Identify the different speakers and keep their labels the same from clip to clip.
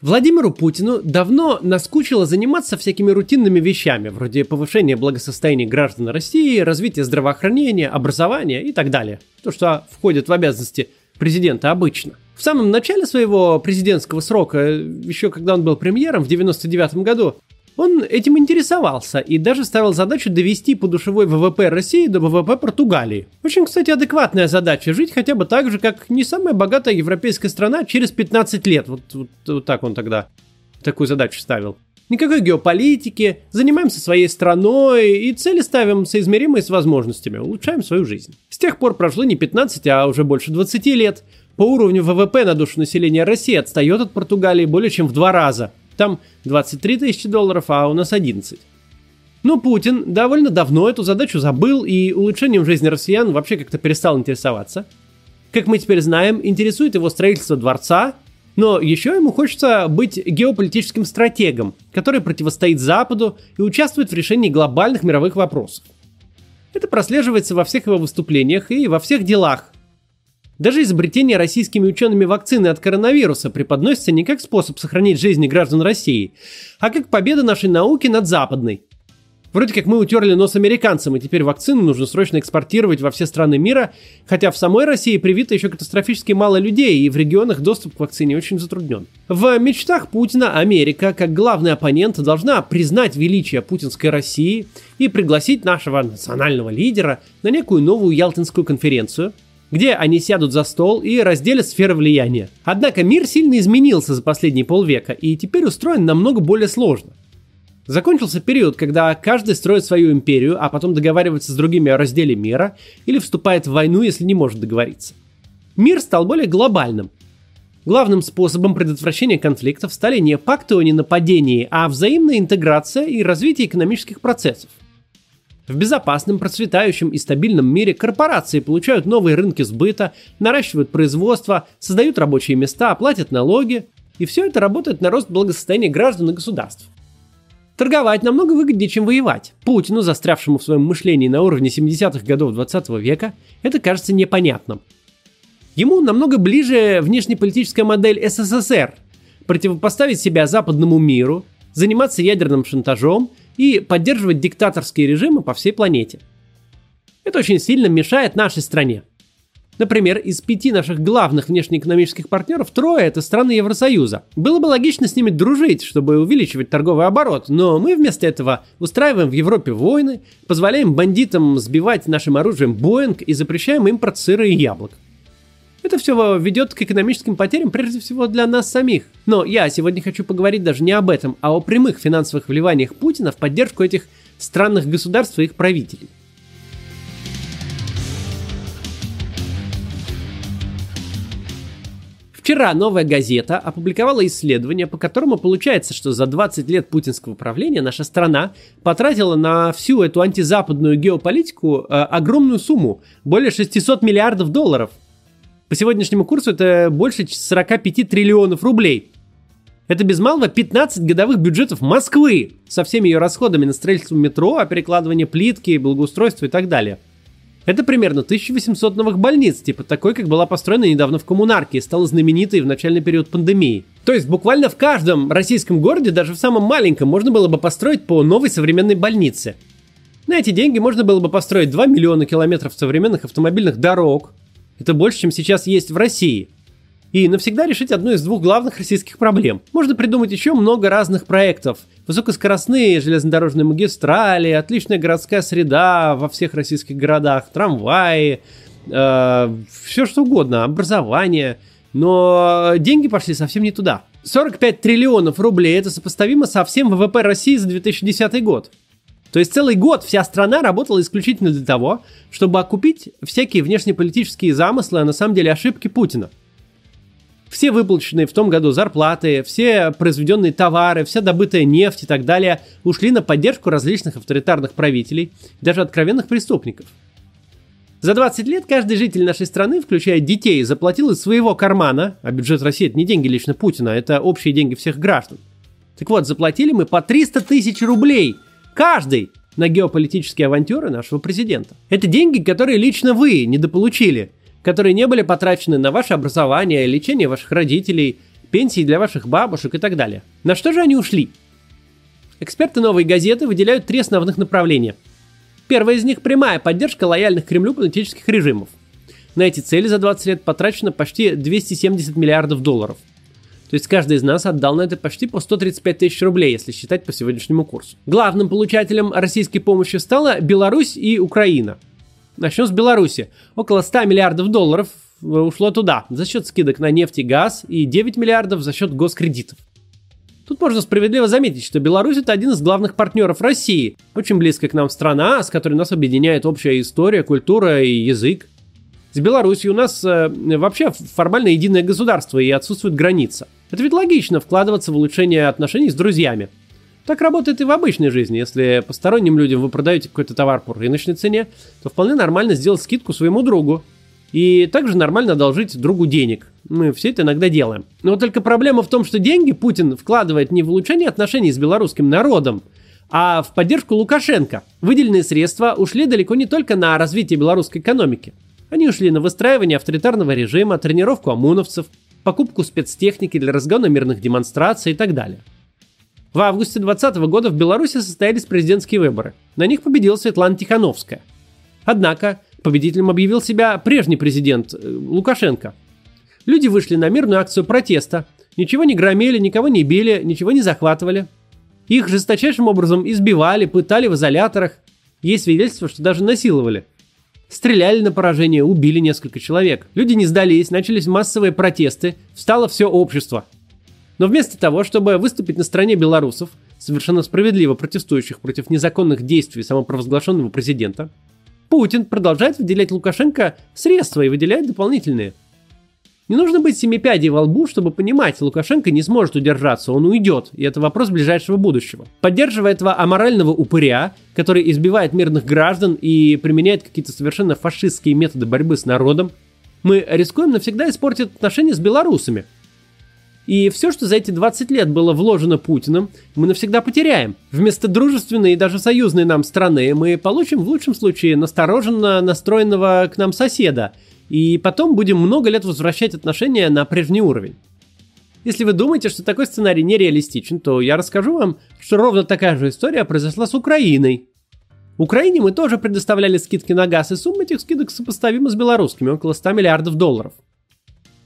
Speaker 1: Владимиру Путину давно наскучило заниматься всякими рутинными вещами, вроде повышения благосостояния граждан России, развития здравоохранения, образования и так далее. То, что входит в обязанности президента обычно. В самом начале своего президентского срока, еще когда он был премьером в 99 году, он этим интересовался и даже ставил задачу довести подушевой ВВП России до ВВП Португалии. Очень, кстати, адекватная задача – жить хотя бы так же, как не самая богатая европейская страна через 15 лет. Вот, вот, вот так он тогда такую задачу ставил. Никакой геополитики, занимаемся своей страной и цели ставим соизмеримые с возможностями, улучшаем свою жизнь. С тех пор прошло не 15, а уже больше 20 лет. По уровню ВВП на душу населения России отстает от Португалии более чем в два раза – там 23 тысячи долларов, а у нас 11. Но Путин довольно давно эту задачу забыл и улучшением жизни россиян вообще как-то перестал интересоваться. Как мы теперь знаем, интересует его строительство дворца, но еще ему хочется быть геополитическим стратегом, который противостоит Западу и участвует в решении глобальных мировых вопросов. Это прослеживается во всех его выступлениях и во всех делах, даже изобретение российскими учеными вакцины от коронавируса преподносится не как способ сохранить жизни граждан России, а как победа нашей науки над западной. Вроде как мы утерли нос американцам, и теперь вакцины нужно срочно экспортировать во все страны мира, хотя в самой России привито еще катастрофически мало людей, и в регионах доступ к вакцине очень затруднен. В мечтах Путина Америка, как главный оппонент, должна признать величие путинской России и пригласить нашего национального лидера на некую новую Ялтинскую конференцию – где они сядут за стол и разделят сферы влияния. Однако мир сильно изменился за последние полвека и теперь устроен намного более сложно. Закончился период, когда каждый строит свою империю, а потом договаривается с другими о разделе мира или вступает в войну, если не может договориться. Мир стал более глобальным. Главным способом предотвращения конфликтов стали не пакты о ненападении, а взаимная интеграция и развитие экономических процессов – в безопасном, процветающем и стабильном мире корпорации получают новые рынки сбыта, наращивают производство, создают рабочие места, платят налоги. И все это работает на рост благосостояния граждан и государств. Торговать намного выгоднее, чем воевать. Путину, застрявшему в своем мышлении на уровне 70-х годов 20 века, это кажется непонятным. Ему намного ближе внешнеполитическая модель СССР – противопоставить себя западному миру, заниматься ядерным шантажом и поддерживать диктаторские режимы по всей планете. Это очень сильно мешает нашей стране. Например, из пяти наших главных внешнеэкономических партнеров трое – это страны Евросоюза. Было бы логично с ними дружить, чтобы увеличивать торговый оборот, но мы вместо этого устраиваем в Европе войны, позволяем бандитам сбивать нашим оружием Боинг и запрещаем импорт сыра и яблок. Это все ведет к экономическим потерям прежде всего для нас самих. Но я сегодня хочу поговорить даже не об этом, а о прямых финансовых вливаниях Путина в поддержку этих странных государств и их правителей. Вчера новая газета опубликовала исследование, по которому получается, что за 20 лет путинского правления наша страна потратила на всю эту антизападную геополитику э, огромную сумму, более 600 миллиардов долларов – по сегодняшнему курсу это больше 45 триллионов рублей. Это без малого 15 годовых бюджетов Москвы со всеми ее расходами на строительство метро, а перекладывание плитки, благоустройство и так далее. Это примерно 1800 новых больниц, типа такой, как была построена недавно в Коммунарке и стала знаменитой в начальный период пандемии. То есть буквально в каждом российском городе, даже в самом маленьком, можно было бы построить по новой современной больнице. На эти деньги можно было бы построить 2 миллиона километров современных автомобильных дорог, это больше, чем сейчас есть в России. И навсегда решить одну из двух главных российских проблем. Можно придумать еще много разных проектов. Высокоскоростные железнодорожные магистрали, отличная городская среда во всех российских городах, трамваи, э, все что угодно, образование. Но деньги пошли совсем не туда. 45 триллионов рублей это сопоставимо со всем ВВП России за 2010 год. То есть целый год вся страна работала исключительно для того, чтобы окупить всякие внешнеполитические замыслы, а на самом деле ошибки Путина. Все выплаченные в том году зарплаты, все произведенные товары, вся добытая нефть и так далее ушли на поддержку различных авторитарных правителей, даже откровенных преступников. За 20 лет каждый житель нашей страны, включая детей, заплатил из своего кармана, а бюджет России это не деньги лично Путина, это общие деньги всех граждан. Так вот, заплатили мы по 300 тысяч рублей – Каждый на геополитические авантюры нашего президента. Это деньги, которые лично вы недополучили, которые не были потрачены на ваше образование, лечение ваших родителей, пенсии для ваших бабушек и так далее. На что же они ушли? Эксперты «Новой газеты» выделяют три основных направления. Первое из них – прямая поддержка лояльных Кремлю политических режимов. На эти цели за 20 лет потрачено почти 270 миллиардов долларов. То есть каждый из нас отдал на это почти по 135 тысяч рублей, если считать по сегодняшнему курсу. Главным получателем российской помощи стала Беларусь и Украина. Начнем с Беларуси. Около 100 миллиардов долларов ушло туда за счет скидок на нефть и газ и 9 миллиардов за счет госкредитов. Тут можно справедливо заметить, что Беларусь это один из главных партнеров России. Очень близкая к нам страна, с которой нас объединяет общая история, культура и язык. С Беларусью у нас э, вообще формально единое государство и отсутствует граница. Это ведь логично вкладываться в улучшение отношений с друзьями. Так работает и в обычной жизни. Если посторонним людям вы продаете какой-то товар по рыночной цене, то вполне нормально сделать скидку своему другу. И также нормально одолжить другу денег. Мы все это иногда делаем. Но только проблема в том, что деньги Путин вкладывает не в улучшение отношений с белорусским народом, а в поддержку Лукашенко. Выделенные средства ушли далеко не только на развитие белорусской экономики. Они ушли на выстраивание авторитарного режима, тренировку омоновцев, покупку спецтехники для разгона мирных демонстраций и так далее. В августе 2020 года в Беларуси состоялись президентские выборы. На них победила Светлана Тихановская. Однако победителем объявил себя прежний президент э, Лукашенко – Люди вышли на мирную акцию протеста. Ничего не громили, никого не били, ничего не захватывали. Их жесточайшим образом избивали, пытали в изоляторах. Есть свидетельства, что даже насиловали. Стреляли на поражение, убили несколько человек. Люди не сдались, начались массовые протесты, встало все общество. Но вместо того, чтобы выступить на стороне белорусов, совершенно справедливо протестующих против незаконных действий самопровозглашенного президента, Путин продолжает выделять Лукашенко средства и выделяет дополнительные – не нужно быть семипядей во лбу, чтобы понимать, Лукашенко не сможет удержаться, он уйдет, и это вопрос ближайшего будущего. Поддерживая этого аморального упыря, который избивает мирных граждан и применяет какие-то совершенно фашистские методы борьбы с народом, мы рискуем навсегда испортить отношения с белорусами. И все, что за эти 20 лет было вложено Путиным, мы навсегда потеряем. Вместо дружественной и даже союзной нам страны мы получим в лучшем случае настороженно настроенного к нам соседа – и потом будем много лет возвращать отношения на прежний уровень. Если вы думаете, что такой сценарий нереалистичен, то я расскажу вам, что ровно такая же история произошла с Украиной. Украине мы тоже предоставляли скидки на газ, и сумма этих скидок сопоставима с белорусскими, около 100 миллиардов долларов.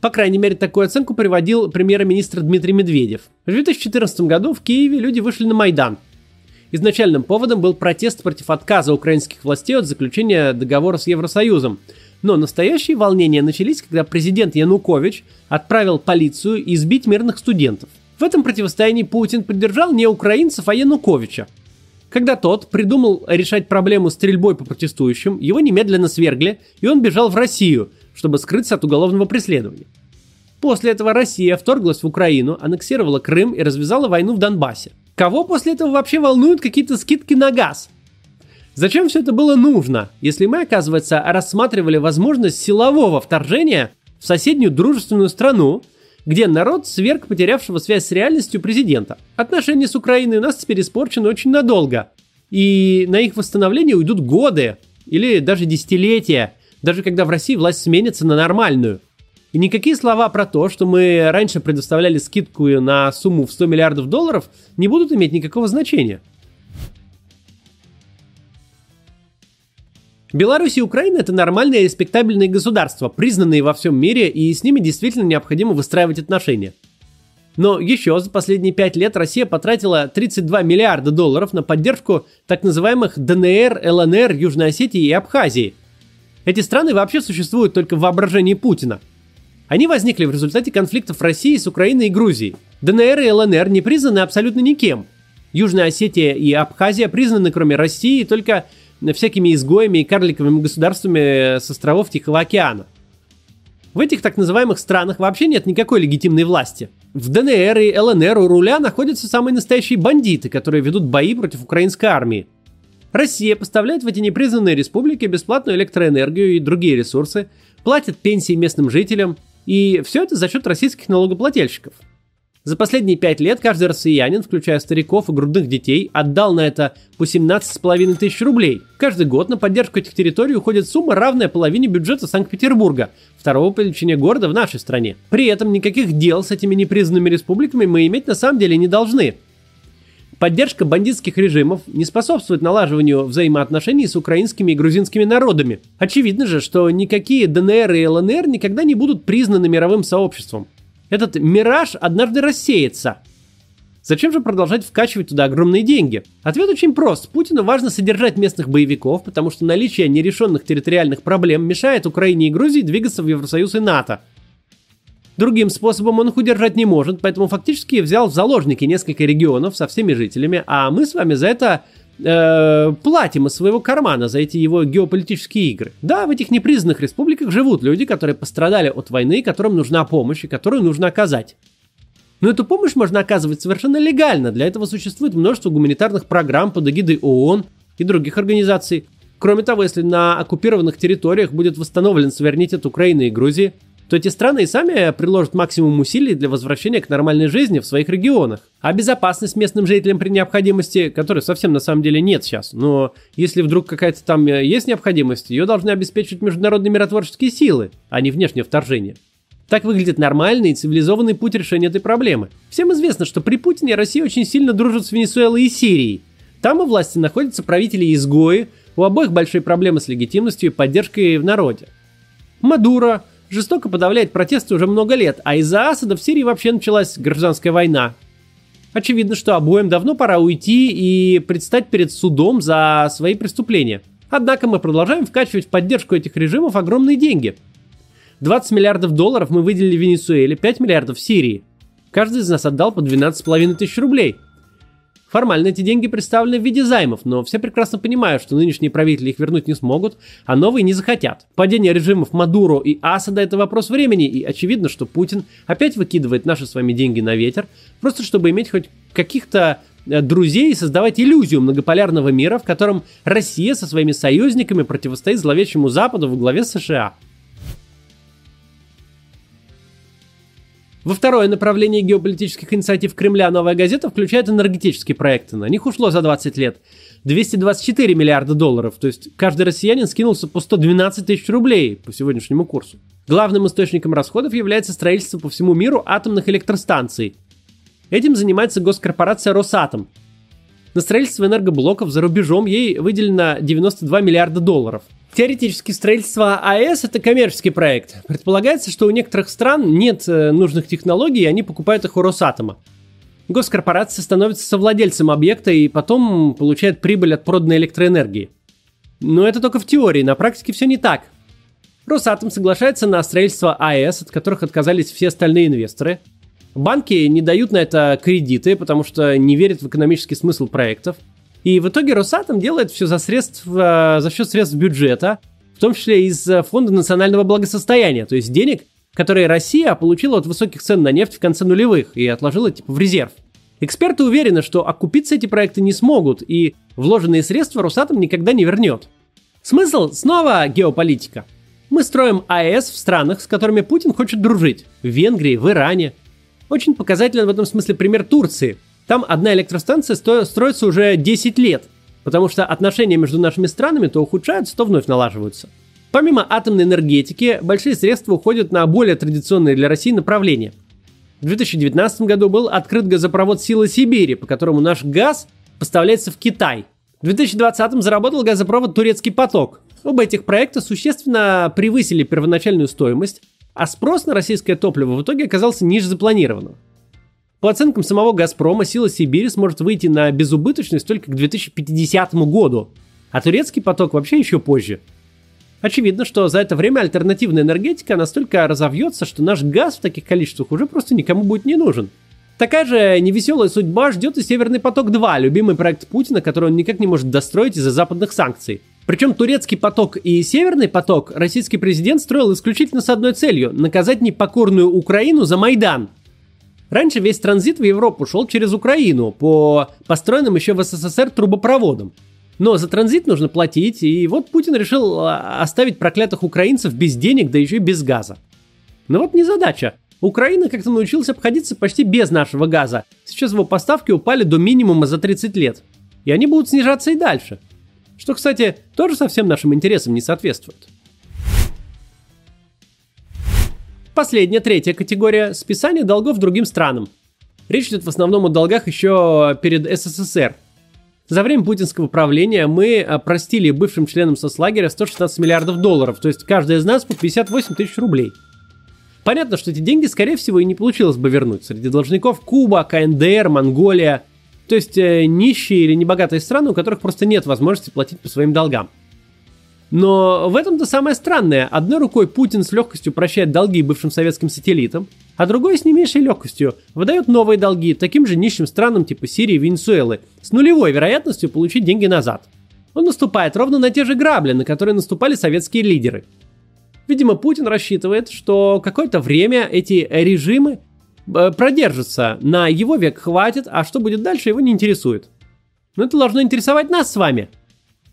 Speaker 1: По крайней мере, такую оценку приводил премьер-министр Дмитрий Медведев. В 2014 году в Киеве люди вышли на Майдан. Изначальным поводом был протест против отказа украинских властей от заключения договора с Евросоюзом – но настоящие волнения начались, когда президент Янукович отправил полицию избить мирных студентов. В этом противостоянии Путин поддержал не украинцев, а Януковича. Когда тот придумал решать проблему стрельбой по протестующим, его немедленно свергли, и он бежал в Россию, чтобы скрыться от уголовного преследования. После этого Россия вторглась в Украину, аннексировала Крым и развязала войну в Донбассе. Кого после этого вообще волнуют какие-то скидки на газ? Зачем все это было нужно, если мы, оказывается, рассматривали возможность силового вторжения в соседнюю дружественную страну, где народ сверг потерявшего связь с реальностью президента. Отношения с Украиной у нас теперь испорчены очень надолго. И на их восстановление уйдут годы или даже десятилетия, даже когда в России власть сменится на нормальную. И никакие слова про то, что мы раньше предоставляли скидку на сумму в 100 миллиардов долларов, не будут иметь никакого значения. Беларусь и Украина это нормальные и респектабельные государства, признанные во всем мире, и с ними действительно необходимо выстраивать отношения. Но еще за последние пять лет Россия потратила 32 миллиарда долларов на поддержку так называемых ДНР, ЛНР, Южной Осетии и Абхазии. Эти страны вообще существуют только в воображении Путина. Они возникли в результате конфликтов России с Украиной и Грузией. ДНР и ЛНР не признаны абсолютно никем. Южная Осетия и Абхазия признаны, кроме России, только всякими изгоями и карликовыми государствами с островов Тихого океана. В этих так называемых странах вообще нет никакой легитимной власти. В ДНР и ЛНР у руля находятся самые настоящие бандиты, которые ведут бои против украинской армии. Россия поставляет в эти непризнанные республики бесплатную электроэнергию и другие ресурсы, платит пенсии местным жителям, и все это за счет российских налогоплательщиков. За последние пять лет каждый россиянин, включая стариков и грудных детей, отдал на это по 17,5 тысяч рублей. Каждый год на поддержку этих территорий уходит сумма, равная половине бюджета Санкт-Петербурга, второго по величине города в нашей стране. При этом никаких дел с этими непризнанными республиками мы иметь на самом деле не должны. Поддержка бандитских режимов не способствует налаживанию взаимоотношений с украинскими и грузинскими народами. Очевидно же, что никакие ДНР и ЛНР никогда не будут признаны мировым сообществом. Этот мираж однажды рассеется. Зачем же продолжать вкачивать туда огромные деньги? Ответ очень прост. Путину важно содержать местных боевиков, потому что наличие нерешенных территориальных проблем мешает Украине и Грузии двигаться в Евросоюз и НАТО. Другим способом он их удержать не может, поэтому фактически взял в заложники несколько регионов со всеми жителями, а мы с вами за это э, платим из своего кармана за эти его геополитические игры. Да, в этих непризнанных республиках живут люди, которые пострадали от войны, которым нужна помощь и которую нужно оказать. Но эту помощь можно оказывать совершенно легально. Для этого существует множество гуманитарных программ под эгидой ООН и других организаций. Кроме того, если на оккупированных территориях будет восстановлен суверенитет Украины и Грузии, то эти страны и сами приложат максимум усилий для возвращения к нормальной жизни в своих регионах. А безопасность местным жителям при необходимости, которой совсем на самом деле нет сейчас, но если вдруг какая-то там э, есть необходимость, ее должны обеспечивать международные миротворческие силы, а не внешнее вторжение. Так выглядит нормальный и цивилизованный путь решения этой проблемы. Всем известно, что при Путине Россия очень сильно дружит с Венесуэлой и Сирией. Там у власти находятся правители-изгои, у обоих большие проблемы с легитимностью и поддержкой в народе. Мадуро, жестоко подавляет протесты уже много лет, а из-за Асада в Сирии вообще началась гражданская война. Очевидно, что обоим давно пора уйти и предстать перед судом за свои преступления. Однако мы продолжаем вкачивать в поддержку этих режимов огромные деньги. 20 миллиардов долларов мы выделили Венесуэле, 5 миллиардов в Сирии. Каждый из нас отдал по 12,5 тысяч рублей – Формально эти деньги представлены в виде займов, но все прекрасно понимают, что нынешние правители их вернуть не смогут, а новые не захотят. Падение режимов Мадуро и Асада – это вопрос времени, и очевидно, что Путин опять выкидывает наши с вами деньги на ветер, просто чтобы иметь хоть каких-то э, друзей и создавать иллюзию многополярного мира, в котором Россия со своими союзниками противостоит зловещему Западу во главе США. Во второе направление геополитических инициатив Кремля «Новая газета» включает энергетические проекты. На них ушло за 20 лет 224 миллиарда долларов, то есть каждый россиянин скинулся по 112 тысяч рублей по сегодняшнему курсу. Главным источником расходов является строительство по всему миру атомных электростанций. Этим занимается госкорпорация «Росатом». На строительство энергоблоков за рубежом ей выделено 92 миллиарда долларов – Теоретически строительство АЭС – это коммерческий проект. Предполагается, что у некоторых стран нет э, нужных технологий, и они покупают их у Росатома. Госкорпорация становится совладельцем объекта и потом получает прибыль от проданной электроэнергии. Но это только в теории, на практике все не так. Росатом соглашается на строительство АЭС, от которых отказались все остальные инвесторы. Банки не дают на это кредиты, потому что не верят в экономический смысл проектов – и в итоге Росатом делает все за, средства, за счет средств бюджета, в том числе из э, Фонда национального благосостояния, то есть денег, которые Россия получила от высоких цен на нефть в конце нулевых и отложила типа в резерв. Эксперты уверены, что окупиться эти проекты не смогут, и вложенные средства Росатом никогда не вернет. Смысл снова геополитика. Мы строим АЭС в странах, с которыми Путин хочет дружить. В Венгрии, в Иране. Очень показателен в этом смысле пример Турции – там одна электростанция строится уже 10 лет, потому что отношения между нашими странами то ухудшаются, то вновь налаживаются. Помимо атомной энергетики, большие средства уходят на более традиционные для России направления. В 2019 году был открыт газопровод «Сила Сибири», по которому наш газ поставляется в Китай. В 2020 заработал газопровод «Турецкий поток». Оба этих проекта существенно превысили первоначальную стоимость, а спрос на российское топливо в итоге оказался ниже запланированного. По оценкам самого «Газпрома», сила Сибири сможет выйти на безубыточность только к 2050 году, а турецкий поток вообще еще позже. Очевидно, что за это время альтернативная энергетика настолько разовьется, что наш газ в таких количествах уже просто никому будет не нужен. Такая же невеселая судьба ждет и Северный поток-2, любимый проект Путина, который он никак не может достроить из-за западных санкций. Причем турецкий поток и северный поток российский президент строил исключительно с одной целью – наказать непокорную Украину за Майдан – Раньше весь транзит в Европу шел через Украину по построенным еще в СССР трубопроводам. Но за транзит нужно платить, и вот Путин решил а, оставить проклятых украинцев без денег, да еще и без газа. Но вот незадача. Украина как-то научилась обходиться почти без нашего газа. Сейчас его поставки упали до минимума за 30 лет. И они будут снижаться и дальше. Что, кстати, тоже совсем нашим интересам не соответствует. Последняя, третья категория – списание долгов другим странам. Речь идет в основном о долгах еще перед СССР. За время путинского правления мы простили бывшим членам соцлагеря 116 миллиардов долларов, то есть каждый из нас по 58 тысяч рублей. Понятно, что эти деньги, скорее всего, и не получилось бы вернуть. Среди должников Куба, КНДР, Монголия. То есть э, нищие или небогатые страны, у которых просто нет возможности платить по своим долгам. Но в этом-то самое странное. Одной рукой Путин с легкостью прощает долги бывшим советским сателлитам, а другой с не меньшей легкостью выдает новые долги таким же нищим странам типа Сирии и Венесуэлы с нулевой вероятностью получить деньги назад. Он наступает ровно на те же грабли, на которые наступали советские лидеры. Видимо, Путин рассчитывает, что какое-то время эти режимы э, продержатся, на его век хватит, а что будет дальше, его не интересует. Но это должно интересовать нас с вами –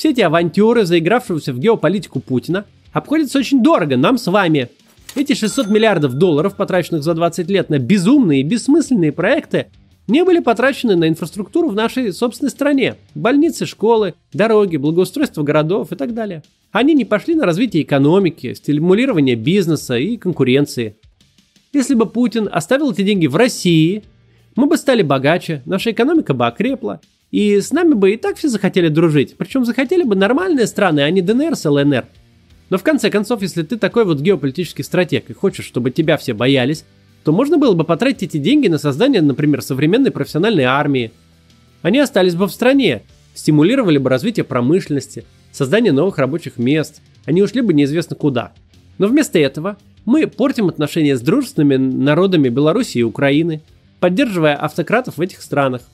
Speaker 1: все эти авантюры, заигравшегося в геополитику Путина, обходятся очень дорого нам с вами. Эти 600 миллиардов долларов, потраченных за 20 лет на безумные и бессмысленные проекты, не были потрачены на инфраструктуру в нашей собственной стране. Больницы, школы, дороги, благоустройство городов и так далее. Они не пошли на развитие экономики, стимулирование бизнеса и конкуренции. Если бы Путин оставил эти деньги в России, мы бы стали богаче, наша экономика бы окрепла, и с нами бы и так все захотели дружить. Причем захотели бы нормальные страны, а не ДНР с ЛНР. Но в конце концов, если ты такой вот геополитический стратег и хочешь, чтобы тебя все боялись, то можно было бы потратить эти деньги на создание, например, современной профессиональной армии. Они остались бы в стране, стимулировали бы развитие промышленности, создание новых рабочих мест. Они ушли бы неизвестно куда. Но вместо этого мы портим отношения с дружественными народами Беларуси и Украины, поддерживая автократов в этих странах –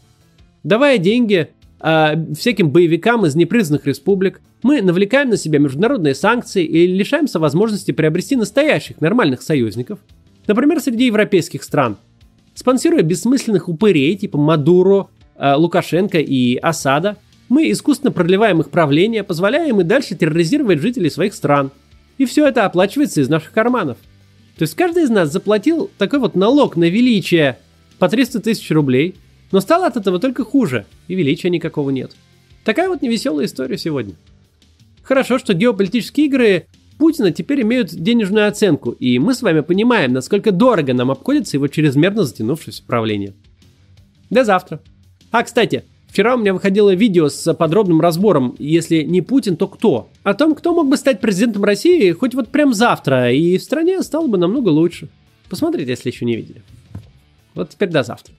Speaker 1: Давая деньги э, всяким боевикам из непризнанных республик, мы навлекаем на себя международные санкции и лишаемся возможности приобрести настоящих нормальных союзников, например, среди европейских стран, спонсируя бессмысленных упырей типа Мадуро, э, Лукашенко и Асада, мы искусственно продлеваем их правление, позволяя им и дальше терроризировать жителей своих стран. И все это оплачивается из наших карманов. То есть каждый из нас заплатил такой вот налог на величие по 300 тысяч рублей – но стало от этого только хуже, и величия никакого нет. Такая вот невеселая история сегодня. Хорошо, что геополитические игры Путина теперь имеют денежную оценку, и мы с вами понимаем, насколько дорого нам обходится его чрезмерно затянувшееся правление. До завтра. А, кстати, вчера у меня выходило видео с подробным разбором, если не Путин, то кто? О том, кто мог бы стать президентом России хоть вот прям завтра, и в стране стало бы намного лучше. Посмотрите, если еще не видели. Вот теперь до завтра.